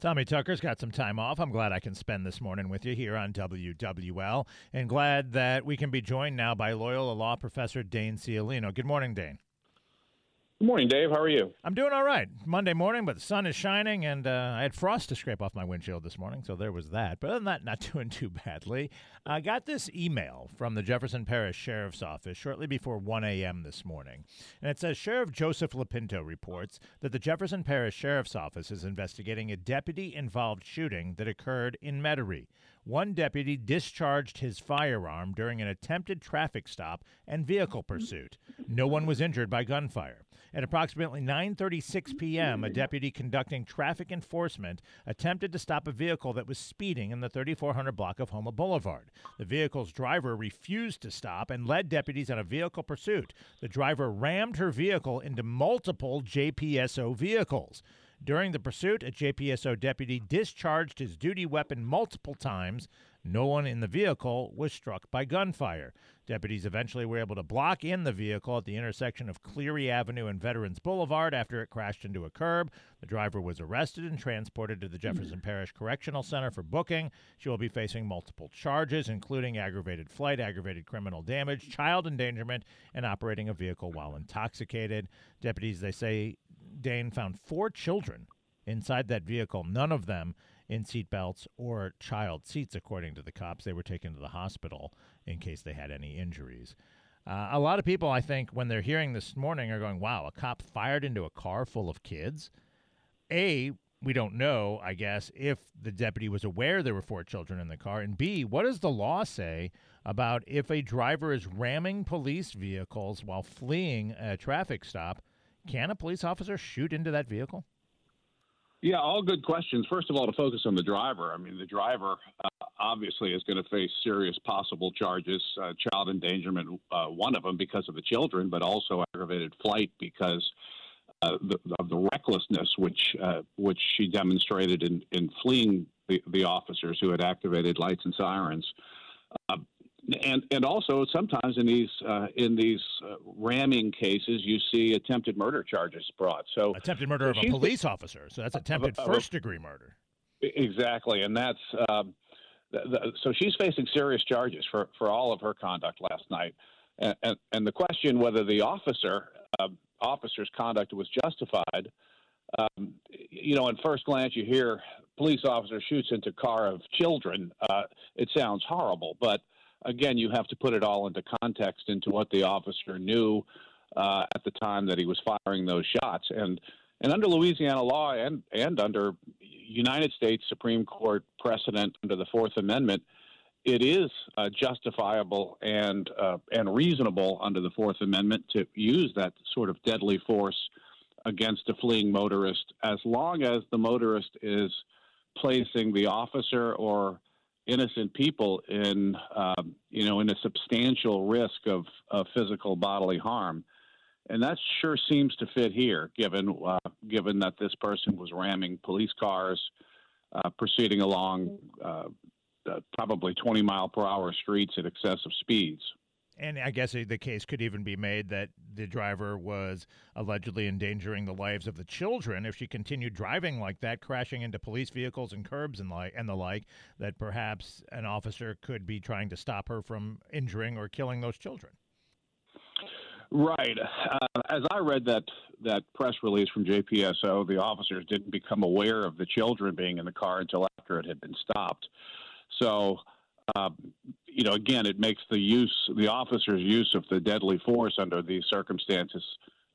Tommy Tucker's got some time off. I'm glad I can spend this morning with you here on WWL and glad that we can be joined now by Loyola Law Professor Dane Ciolino. Good morning, Dane. Good morning, Dave. How are you? I'm doing all right. Monday morning, but the sun is shining, and uh, I had frost to scrape off my windshield this morning, so there was that. But other than that, not doing too badly. I got this email from the Jefferson Parish Sheriff's Office shortly before 1 a.m. this morning, and it says Sheriff Joseph Lopinto reports that the Jefferson Parish Sheriff's Office is investigating a deputy-involved shooting that occurred in Metairie. One deputy discharged his firearm during an attempted traffic stop and vehicle pursuit. No one was injured by gunfire. At approximately 9:36 p.m., a deputy conducting traffic enforcement attempted to stop a vehicle that was speeding in the 3400 block of Houma Boulevard. The vehicle's driver refused to stop and led deputies on a vehicle pursuit. The driver rammed her vehicle into multiple JPSO vehicles. During the pursuit, a JPSO deputy discharged his duty weapon multiple times. No one in the vehicle was struck by gunfire. Deputies eventually were able to block in the vehicle at the intersection of Cleary Avenue and Veterans Boulevard after it crashed into a curb. The driver was arrested and transported to the Jefferson hmm. Parish Correctional Center for booking. She will be facing multiple charges, including aggravated flight, aggravated criminal damage, child endangerment, and operating a vehicle while intoxicated. Deputies, they say, Dane found four children inside that vehicle, none of them in seatbelts or child seats, according to the cops. They were taken to the hospital in case they had any injuries. Uh, a lot of people, I think, when they're hearing this morning, are going, wow, a cop fired into a car full of kids. A, we don't know, I guess, if the deputy was aware there were four children in the car. And B, what does the law say about if a driver is ramming police vehicles while fleeing a traffic stop? Can a police officer shoot into that vehicle? Yeah, all good questions. First of all, to focus on the driver. I mean, the driver uh, obviously is going to face serious possible charges, uh, child endangerment, uh, one of them because of the children, but also aggravated flight because uh, the, of the recklessness which uh, which she demonstrated in, in fleeing the, the officers who had activated lights and sirens. And and also sometimes in these uh, in these uh, ramming cases you see attempted murder charges brought. So attempted murder of a police officer. So that's attempted first degree murder. Exactly, and that's um, the, the, so she's facing serious charges for for all of her conduct last night. And, and, and the question whether the officer uh, officer's conduct was justified. Um, you know, at first glance, you hear police officer shoots into car of children. Uh, it sounds horrible, but again, you have to put it all into context into what the officer knew uh, at the time that he was firing those shots. And and under Louisiana law and and under United States Supreme Court precedent under the Fourth Amendment, it is uh, justifiable and uh, and reasonable under the Fourth Amendment to use that sort of deadly force against a fleeing motorist as long as the motorist is placing the officer or innocent people in um, you know in a substantial risk of, of physical bodily harm. and that sure seems to fit here, given uh, given that this person was ramming police cars, uh, proceeding along uh, probably 20 mile per hour streets at excessive speeds. And I guess the case could even be made that the driver was allegedly endangering the lives of the children if she continued driving like that, crashing into police vehicles and curbs and like and the like. That perhaps an officer could be trying to stop her from injuring or killing those children. Right. Uh, as I read that that press release from JPSO, the officers didn't become aware of the children being in the car until after it had been stopped. So uh, you know, again, it makes the use, the officer's use of the deadly force under these circumstances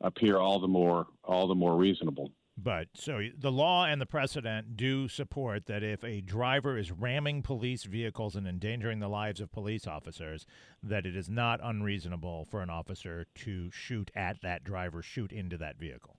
appear all the more, all the more reasonable. But so the law and the precedent do support that if a driver is ramming police vehicles and endangering the lives of police officers, that it is not unreasonable for an officer to shoot at that driver, shoot into that vehicle.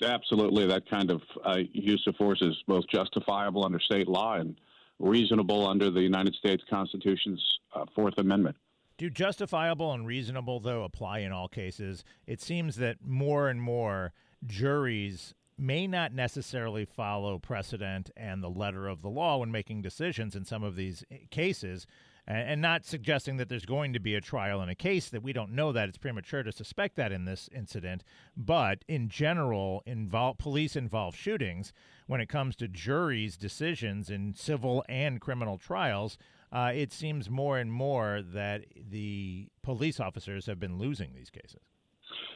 Absolutely, that kind of uh, use of force is both justifiable under state law and reasonable under the United States Constitution's uh, Fourth Amendment. Do justifiable and reasonable, though, apply in all cases? It seems that more and more juries may not necessarily follow precedent and the letter of the law when making decisions in some of these eh, cases and not suggesting that there's going to be a trial in a case that we don't know that. It's premature to suspect that in this incident. But in general involve police involved shootings. When it comes to juries decisions in civil and criminal trials uh, it seems more and more that the police officers have been losing these cases.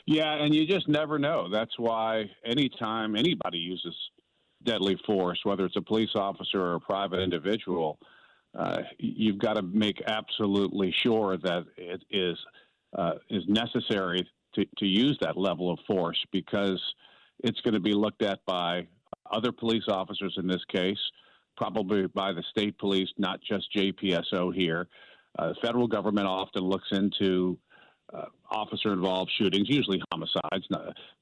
Yeah and you just never know. That's why anytime anybody uses deadly force whether it's a police officer or a private individual uh, you've got to make absolutely sure that it is uh, is necessary to, to use that level of force because it's going to be looked at by other police officers in this case, probably by the state police, not just JPSO here. Uh, the federal government often looks into uh, officer involved shootings, usually homicides,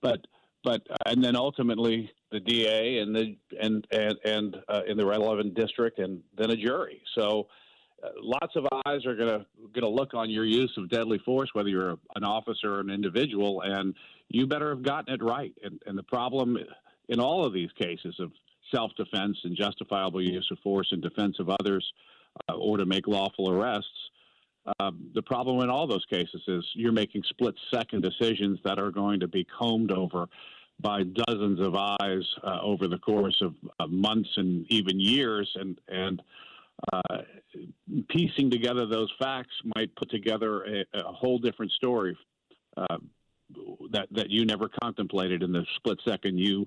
but but uh, and then ultimately the DA and the and and and uh, in the relevant district and then a jury. So uh, lots of eyes are going to going to look on your use of deadly force, whether you're an officer or an individual, and you better have gotten it right. And, and the problem in all of these cases of self-defense and justifiable use of force in defense of others, uh, or to make lawful arrests. Um, the problem in all those cases is you're making split second decisions that are going to be combed over by dozens of eyes uh, over the course of uh, months and even years, and and uh, piecing together those facts might put together a, a whole different story uh, that that you never contemplated in the split second you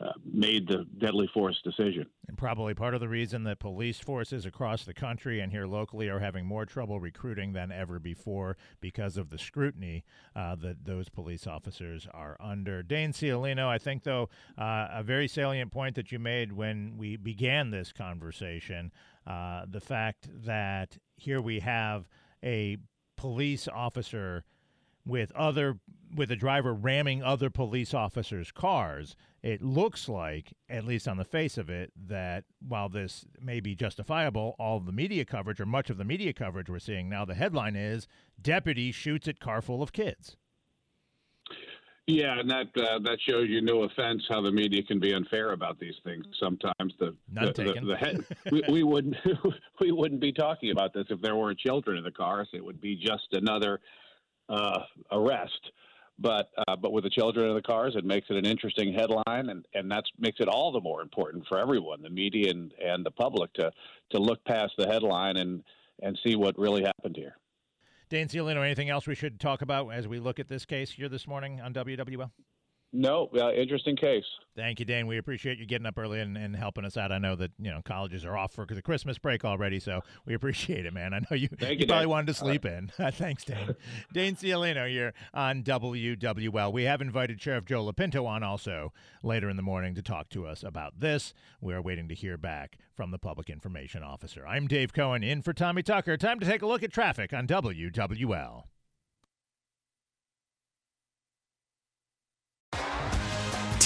uh, made the deadly force decision. And probably part of the reason that police forces across the country and here locally are having more trouble recruiting than ever before because of the scrutiny uh, that those police officers are under. Dane Ciolino, I think, though, uh, a very salient point that you made when we began this conversation uh, the fact that here we have a police officer with other with a driver ramming other police officers' cars, it looks like, at least on the face of it, that while this may be justifiable, all the media coverage or much of the media coverage we're seeing now, the headline is "Deputy shoots at car full of kids." Yeah, and that uh, that shows you no offense how the media can be unfair about these things. Sometimes the None the, taken. the, the head, we, we wouldn't we wouldn't be talking about this if there weren't children in the cars. It would be just another uh, arrest. But uh, but with the children in the cars, it makes it an interesting headline, and and that makes it all the more important for everyone, the media and, and the public, to to look past the headline and and see what really happened here. Dane Ciolino, anything else we should talk about as we look at this case here this morning on WWL? No, uh, interesting case. Thank you, Dane. We appreciate you getting up early and, and, helping us out. I know that you know colleges are off for the Christmas break already, so we appreciate it, man. I know you, you, you probably wanted to sleep in. Thanks, Dane. Dane Ciolino here on WWL. We have invited Sheriff Joe Lopinto on also later in the morning to talk to us about this. We're waiting to hear back from the Public Information Officer. I'm Dave Cohen in for Tommy Tucker. Time to take a look at traffic on WWL.